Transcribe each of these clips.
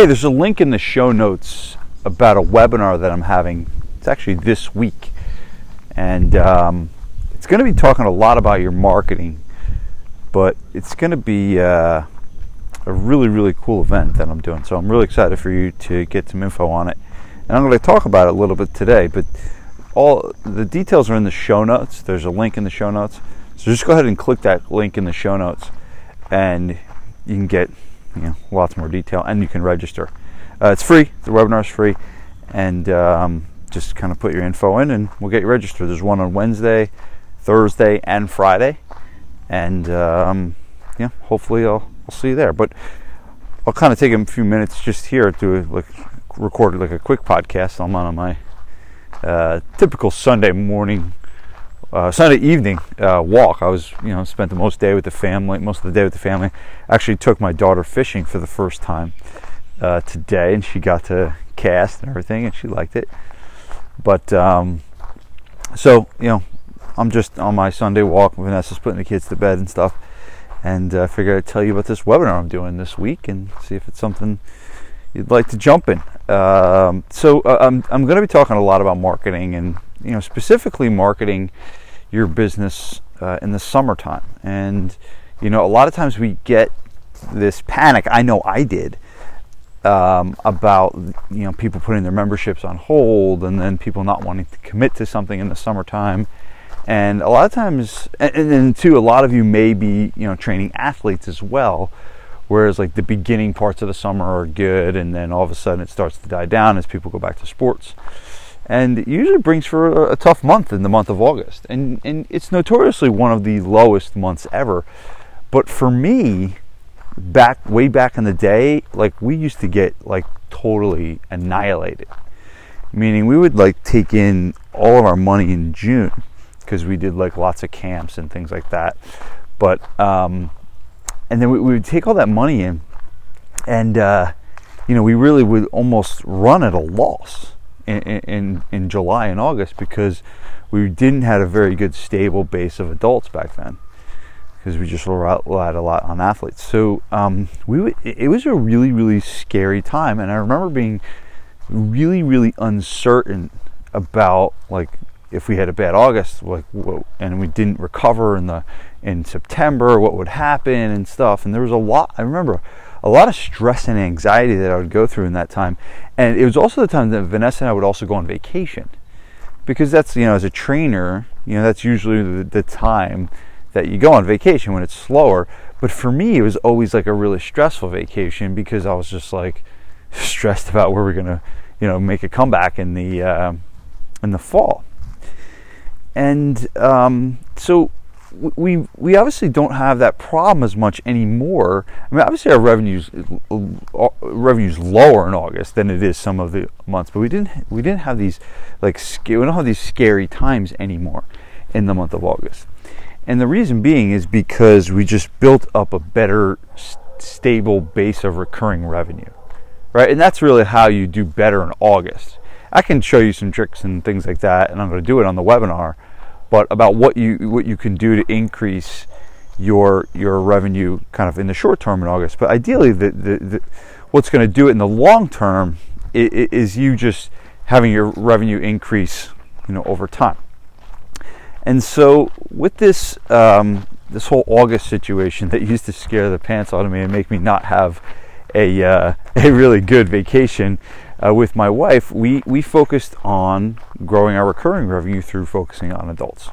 Hey, there's a link in the show notes about a webinar that I'm having. It's actually this week. And um, it's going to be talking a lot about your marketing, but it's going to be uh, a really, really cool event that I'm doing. So I'm really excited for you to get some info on it. And I'm going to talk about it a little bit today, but all the details are in the show notes. There's a link in the show notes. So just go ahead and click that link in the show notes and you can get you know, lots more detail, and you can register. Uh, it's free. The webinar is free, and um, just kind of put your info in, and we'll get you registered. There's one on Wednesday, Thursday, and Friday, and um, yeah, hopefully I'll, I'll see you there. But I'll kind of take a few minutes just here to like record like a quick podcast. I'm on my uh, typical Sunday morning uh, Sunday evening uh, walk. I was, you know, spent the most day with the family, most of the day with the family. Actually, took my daughter fishing for the first time uh, today, and she got to cast and everything, and she liked it. But um, so, you know, I'm just on my Sunday walk. With Vanessa's putting the kids to bed and stuff, and I uh, figured I'd tell you about this webinar I'm doing this week and see if it's something you'd like to jump in. Um, so uh, I'm I'm going to be talking a lot about marketing and you know specifically marketing your business uh, in the summertime. And, you know, a lot of times we get this panic. I know I did. Um, about you know people putting their memberships on hold and then people not wanting to commit to something in the summertime and a lot of times and then too a lot of you may be you know training athletes as well whereas like the beginning parts of the summer are good and then all of a sudden it starts to die down as people go back to sports and it usually brings for a, a, tough month in the month of August. And, and it's notoriously one of the lowest months ever. But for me, back way back in the day, like we used to get like totally annihilated. Meaning we would like take in all of our money in June because we did like lots of camps and things like that. But um, and then we, we would take all that money in, and uh, you know we really would almost run at a loss in, in, July and August because we didn't have a very good stable base of adults back then because we just relied a lot on athletes. So um, we it was a really really scary time, and I remember being really really uncertain about like if we had a bad August, like and we didn't recover in the in September, what would happen and stuff. And there was a lot. I remember a lot of stress and anxiety that I would go through in that time. And it was also the time that Vanessa and I would also go on vacation. Because that's, you know, as a trainer, you know, that's usually the, the time that you go on vacation when it's slower. But for me, it was always like a really stressful vacation because I was just like stressed about where we're going to, you know, make a comeback in the, uh, in the fall. And um, so we we obviously don't have that problem as much anymore. I mean, obviously our revenues uh, revenues lower in August than it is some of the months, but we didn't we didn't have these like we don't have these scary times anymore in the month of August. And the reason being is because we just built up a better stable base of recurring revenue. Right? And that's really how you do better in August. I can show you some tricks and things like that and I'm going to do it on the webinar but about what you what you can do to increase your your revenue kind of in the short term in August. But ideally, the, the, the what's going to do it in the long term is, you just having your revenue increase, you know, over time. And so with this um, this whole August situation that used to scare the pants out of me and make me not have a uh, a really good vacation uh, with my wife, we, we focused on growing our recurring revenue through focusing on adults.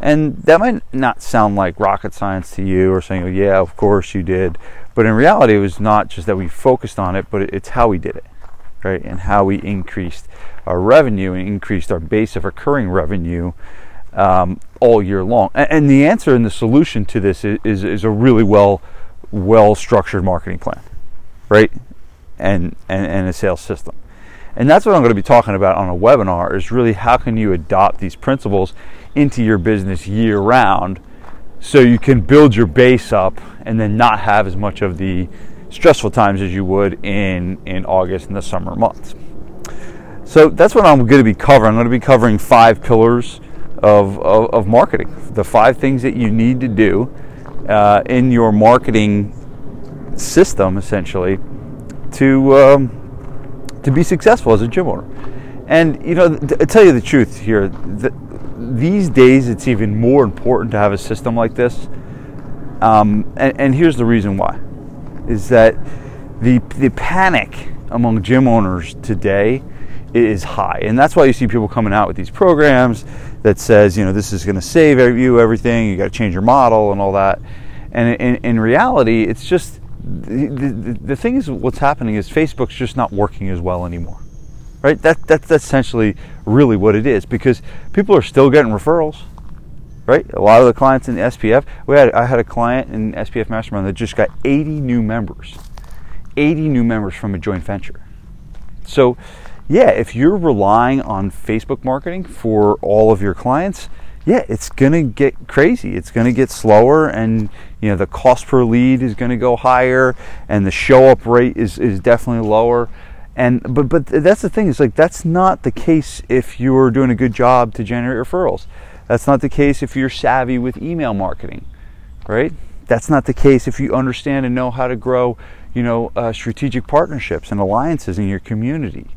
And that might not sound like rocket science to you or saying, oh, yeah, of course you did. But in reality, it was not just that we focused on it, but it's how we did it, right? And how we increased our revenue and increased our base of recurring revenue um, all year long. And, and, the answer and the solution to this is, is, is a really well well structured marketing plan, right? And, and, and a sales system. And that's what I'm going to be talking about on a webinar is really how can you adopt these principles into your business year round so you can build your base up and then not have as much of the stressful times as you would in, in August and the summer months. So that's what I'm going to be covering. I'm going to be covering five pillars of, of, of marketing, the five things that you need to do uh, in your marketing system essentially to um, to be successful as a gym owner. And you know, th- to tell you the truth here, th- these days it's even more important to have a system like this. Um, and, and here's the reason why: is that the the panic among gym owners today is high, and that's why you see people coming out with these programs that says, you know, this is going to save you everything. You got to change your model and all that. And in, in reality, it's just the, the, thing is, what's happening is Facebook's just not working as well anymore right? That, that's essentially really what it is because people are still getting referrals, right? A lot of the clients in the SPF, we had, I had a client in SPF Mastermind that just got 80 new members, 80 new members from a joint venture. So, yeah, if you're relying on Facebook marketing for all of your clients, yeah, it's going to get crazy. It's going to get slower, and you know the cost per lead is going to go higher, and the show up rate is, is definitely lower. And but but that's the thing is like that's not the case if you're doing a good job to generate referrals. That's not the case if you're savvy with email marketing right? That's not the case if you understand and know how to grow you know uh, strategic partnerships and alliances in your community.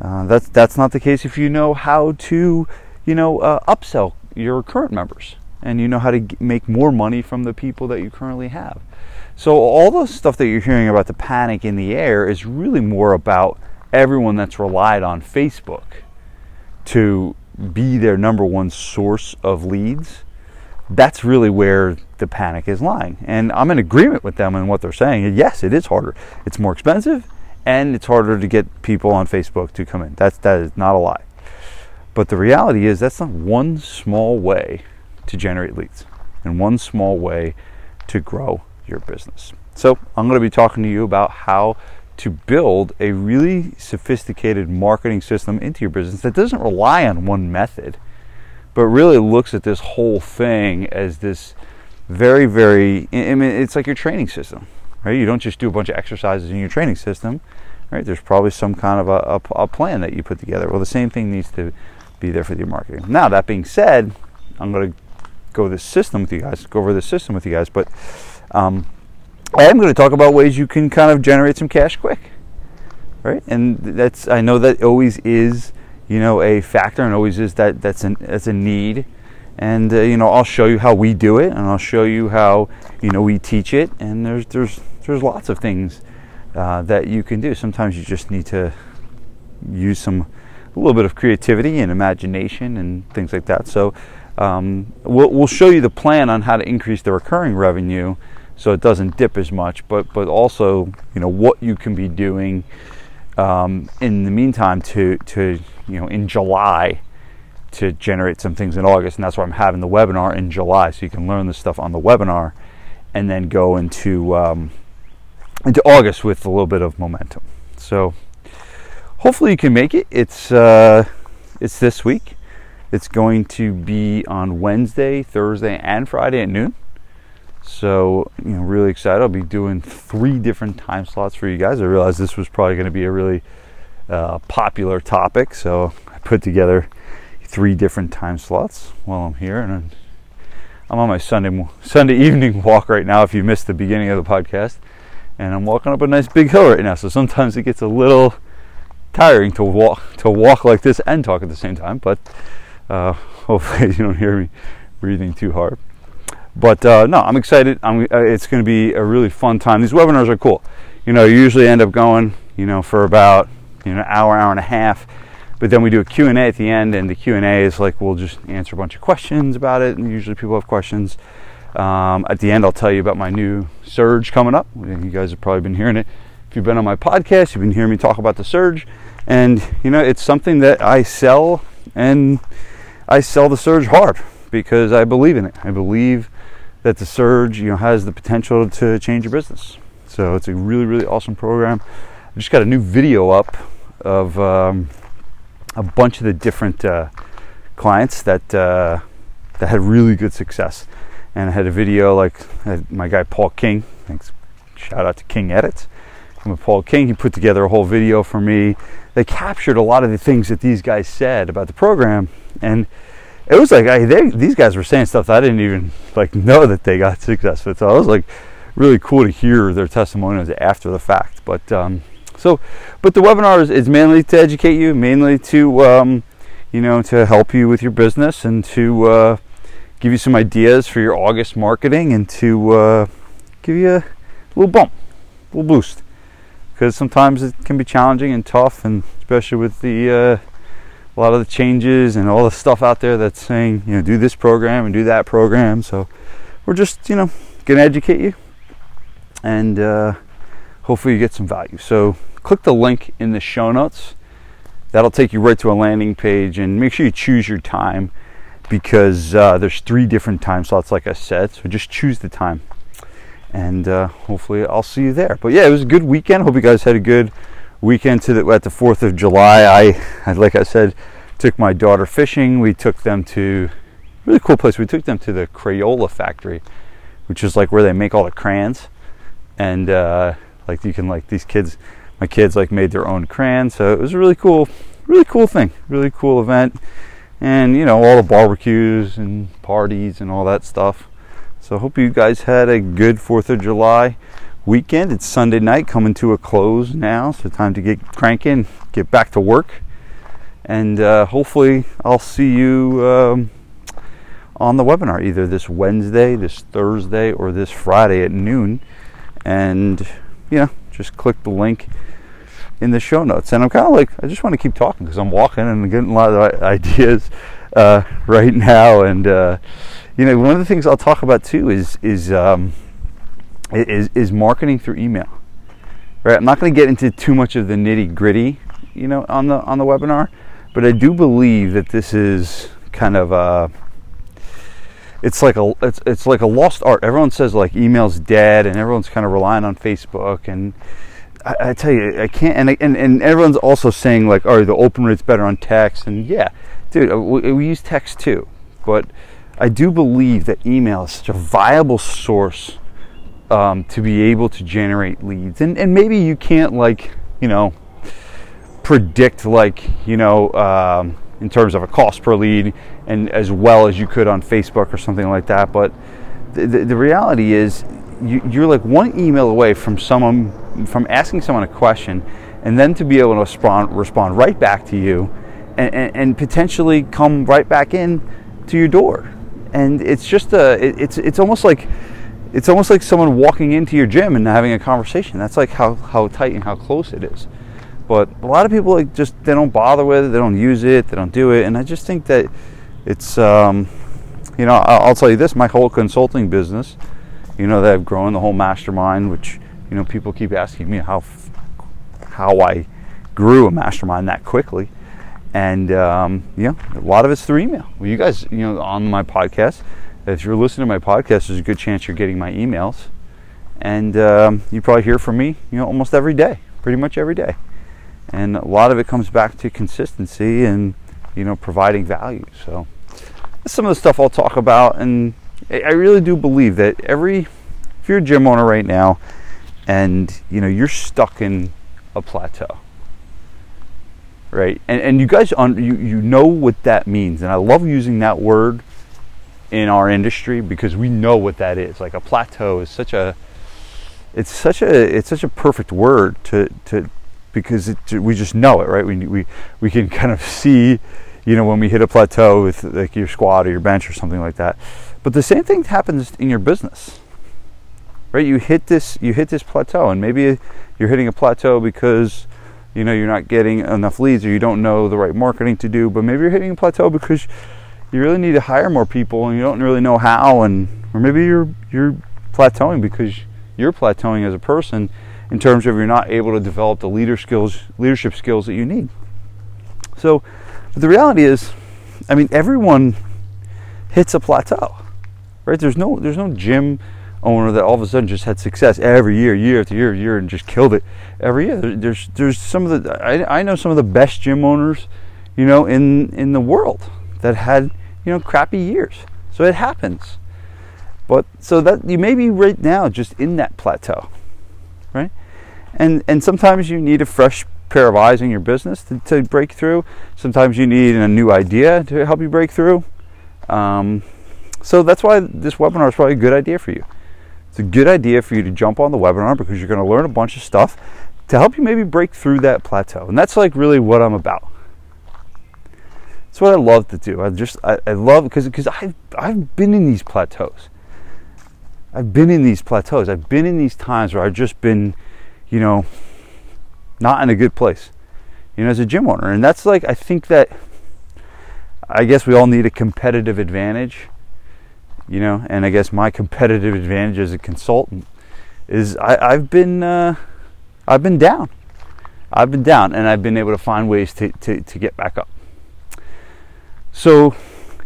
Uh, that's that's not the case if you know how to you know uh, upsell your current members and you know how to g- make more money from the people that you currently have so all the stuff that you're hearing about the panic in the air is really more about everyone that's relied on Facebook to be their number one source of leads. That's really where the panic is lying. And I'm in agreement with them and what they're saying. Yes, it is harder. It's more expensive and it's harder to get people on Facebook to come in. That's that is not a lie. But the reality is that's not one small way to generate leads and one small way to grow your business. So, I'm going to be talking to you about how to build a really sophisticated marketing system into your business that doesn't rely on one method, but really looks at this whole thing as this very, very, I mean, it's like your training system, right? You don't just do a bunch of exercises in your training system, right? There's probably some kind of a, a, a plan that you put together. Well, the same thing needs to be there for your marketing. Now, that being said, I'm going to go this system with you guys, go over this system with you guys, but um, I am going to talk about ways you can kind of generate some cash quick, right? And that's I know that always is you know a factor and always is that that's an that's a need. And uh, you know I'll show you how we do it, and I'll show you how you know we teach it. And there's there's there's lots of things uh, that you can do. Sometimes you just need to use some a little bit of creativity and imagination and things like that. So um, we'll, we'll show you the plan on how to increase the recurring revenue so it doesn't dip as much, but but also you know what you can be doing um, in the meantime to to you know in July to generate some things in August, and that's why I'm having the webinar in July, so you can learn this stuff on the webinar, and then go into um, into August with a little bit of momentum. So hopefully you can make it. It's uh, it's this week. It's going to be on Wednesday, Thursday, and Friday at noon. So, you know, really excited. I'll be doing three different time slots for you guys. I realized this was probably going to be a really uh, popular topic, so I put together three different time slots while I'm here. And I'm on my Sunday Sunday evening walk right now. If you missed the beginning of the podcast, and I'm walking up a nice big hill right now, so sometimes it gets a little tiring to walk to walk like this and talk at the same time. But uh, hopefully, you don't hear me breathing too hard. But uh, no, I'm excited. I'm, uh, it's going to be a really fun time. These webinars are cool. You know, you usually end up going, you know, for about you know an hour, hour and a half. But then we do a Q&A at the end, and the Q&A is like we'll just answer a bunch of questions about it, and usually people have questions. Um, at the end, I'll tell you about my new surge coming up. You guys have probably been hearing it. You've been on my podcast, you've been hearing me talk about the surge, and you know it's something that I sell, and I sell the surge hard because I believe in it. I believe that the surge you know has the potential to change your business. So it's a really really awesome program. I just got a new video up of um, a bunch of the different uh, clients that uh, that had really good success, and I had a video like my guy Paul King. Thanks, shout out to King Edits. With Paul King, he put together a whole video for me. They captured a lot of the things that these guys said about the program, and it was like I, they, these guys were saying stuff that I didn't even like know that they got success with. So I was like really cool to hear their testimonials after the fact. But um, so, but the webinar is, is, mainly to educate you, mainly to um, you know to help you with your business and to uh, give you some ideas for your August marketing and to uh, give you a little bump, a little boost. Because sometimes it can be challenging and tough, and especially with the uh, a lot of the changes and all the stuff out there that's saying you know do this program and do that program. So we're just you know gonna educate you and uh, hopefully you get some value. So click the link in the show notes. That'll take you right to a landing page, and make sure you choose your time because uh, there's three different time slots, like I said. So just choose the time, and uh, hopefully I'll see you there. But yeah, it was a good weekend. Hope you guys had a good weekend to the, at the Fourth of July. I, like I said, took my daughter fishing. We took them to really cool place. We took them to the Crayola factory, which is like where they make all the crayons, and uh, like you can like these kids, my kids like made their own crayons. So it was a really cool, really cool thing, really cool event and you know all the barbecues and parties and all that stuff. So I hope you guys had a good 4th of July weekend. It's Sunday night coming to a close now, so time to get cranking, get back to work, and uh, hopefully I'll see you um, on the webinar either this Wednesday, this Thursday, or this Friday at noon. And you know, just click the link in the show notes. And I'm kind of like, I just want to keep talking because I'm walking and getting a lot of ideas uh, right now. And uh, you know, one of the things I'll talk about too is is um, is, is marketing through email. Right. I'm not going to get into too much of the nitty gritty, you know, on the on the webinar, but I do believe that this is kind of a it's like a it's it's like a lost art. Everyone says like email's dead, and everyone's kind of relying on Facebook and I, I, tell you, I can't. And, and and everyone's also saying like, "Oh, the open rate's better on text." And yeah, dude, uh, we, we use text too, but I do believe that email is such a viable source um, to be able to generate leads. And and maybe you can't like you know predict like you know um, in terms of a cost per lead and as well as you could on Facebook or something like that. But the, the, the reality is you, are like one email away from someone from asking someone a question and then to be able to respond respond right back to you and, and, and potentially come right back in to your door and it's just a it, it's it's almost like it's almost like someone walking into your gym and having a conversation. That's like how how tight and how close it is. But a lot of people like just they don't bother with it they don't use it they don't do it. And i just think that it's um, you know I'll, I'll tell you this my whole consulting business you know that I've grown the whole mastermind, which you know people keep asking me how how I grew a mastermind that quickly, and um, know a lot of it's through email. Well, you guys, you know, on my podcast, if you're listening to my podcast, there's a good chance you're getting my emails, and um, you probably hear from me, you know, almost every day, pretty much every day, and a lot of it comes back to consistency and you know providing value. So that's some of the stuff I'll talk about and I really do believe that every, if you're a gym owner right now, and you know you're stuck in a plateau, right? And and you guys on you you know what that means, and I love using that word in our industry because we know what that is. Like a plateau is such a it's such a it's such a perfect word to to because it, we just know it, right? We we we can kind of see, you know, when we hit a plateau with like your squat or your bench or something like that. But the same thing happens in your business. Right? You hit this you hit this plateau and maybe you're hitting a plateau because you know you're not getting enough leads or you don't know the right marketing to do, but maybe you're hitting a plateau because you really need to hire more people and you don't really know how and or maybe you're you're plateauing because you're plateauing as a person in terms of you're not able to develop the leader skills leadership skills that you need. So but the reality is I mean everyone hits a plateau right? There's no there's no gym owner that all of a sudden just had success every year, year after year, year, and just killed it every year. There's there's some of the I, I know some of the best gym owners, you know, in in the world that had you know crappy years. So it happens. But so that you may be right now just in that plateau, right? And and sometimes you need a fresh pair of eyes in your business to, to break through. Sometimes you need a new idea to help you break through. Um, so that's why this webinar is probably a good idea for you. It's a good idea for you to jump on the webinar because you're going to learn a bunch of stuff to help you maybe break through that plateau. And that's like really what I'm about. That's what I love to do. I just I, I love because because I've I've been in these plateaus. I've been in these plateaus. I've been in these times where I've just been, you know, not in a good place. You know, as a gym owner. And that's like I think that I guess we all need a competitive advantage. You know, and I guess my competitive advantage as a consultant is I, have been uh, I've been down. I've been down and I've been able to find ways to, to, to get back up. So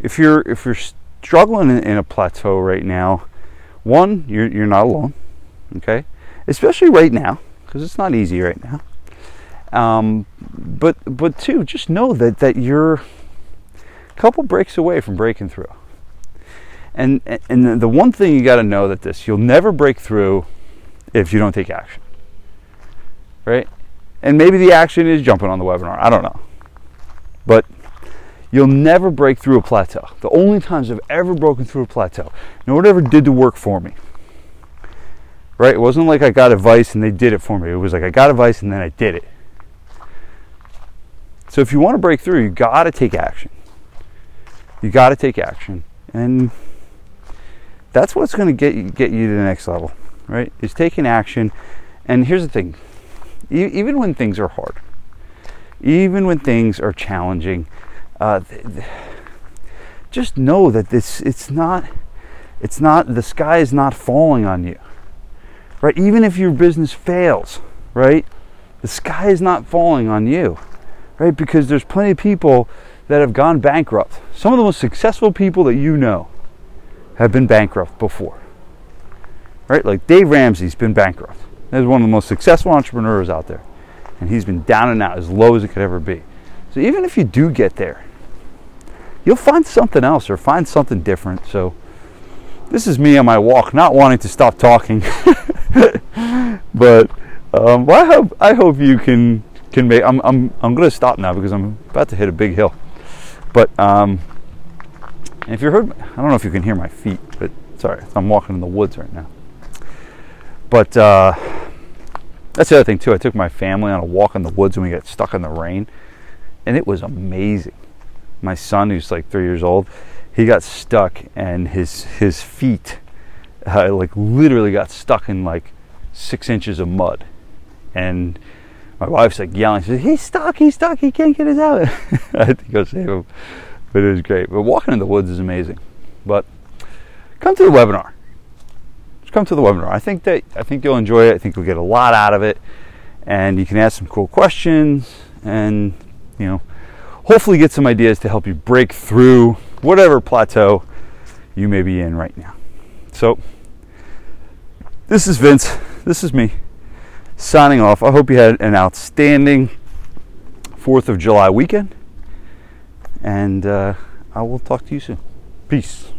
if you're if you're struggling in, in a plateau right now, one you're you're not alone, okay? Especially right now because it's not easy right now. Um, but but two, just know that that you're a couple breaks away from breaking through. And and the one thing you got to know that this you'll never break through if you don't take action. Right? And maybe the action is jumping on the webinar. I don't know. But You'll never break through a plateau. The only times I've ever broken through a plateau, no one ever did the work for me. Right? It wasn't like I got advice and they did it for me. It was like I got advice and then I did it. So if you want to break through, you got to take action. You got to take action, and that's what's going to get you, get you to the next level, right? Is taking action. And here's the thing: even when things are hard, even when things are challenging, uh, just know that this it's not it's not the sky is not falling on you right? Even if your business fails right? The sky is not falling on you right? Because there's plenty of people that have gone bankrupt. Some of the most successful people that you know have been bankrupt before right like dave ramsey's been bankrupt he's one of the most successful entrepreneurs out there and he's been down and out as low as it could ever be so even if you do get there you'll find something else or find something different. So this is me on my walk, not wanting to stop talking, but um, well, I hope I hope you can can make. I'm I'm I'm to stop now because I'm about to hit a big hill. But um, if you heard, I don't know if you can hear my feet, but sorry, I'm walking in the woods right now. But uh, that's the other thing too. I took my family on a walk in the woods when we got stuck in the rain, and it was amazing my son, who's like three years old, he got stuck and his his feet, uh, like literally got stuck in like six inches of mud, and my wife's like yelling, she says, "He's stuck! He's stuck! He can't get us out!" I had to go save him, but it was great. But walking in the woods is amazing. But come to the webinar. Just come to the webinar. I think that I think you'll enjoy it. I think you'll get a lot out of it, and you can ask some cool questions, and you know hopefully get some ideas to help you break through whatever plateau you may be in right now. So, this is Vince. This is me signing off. I hope you had an outstanding 4th of July weekend, and uh, I will talk to you soon. Peace.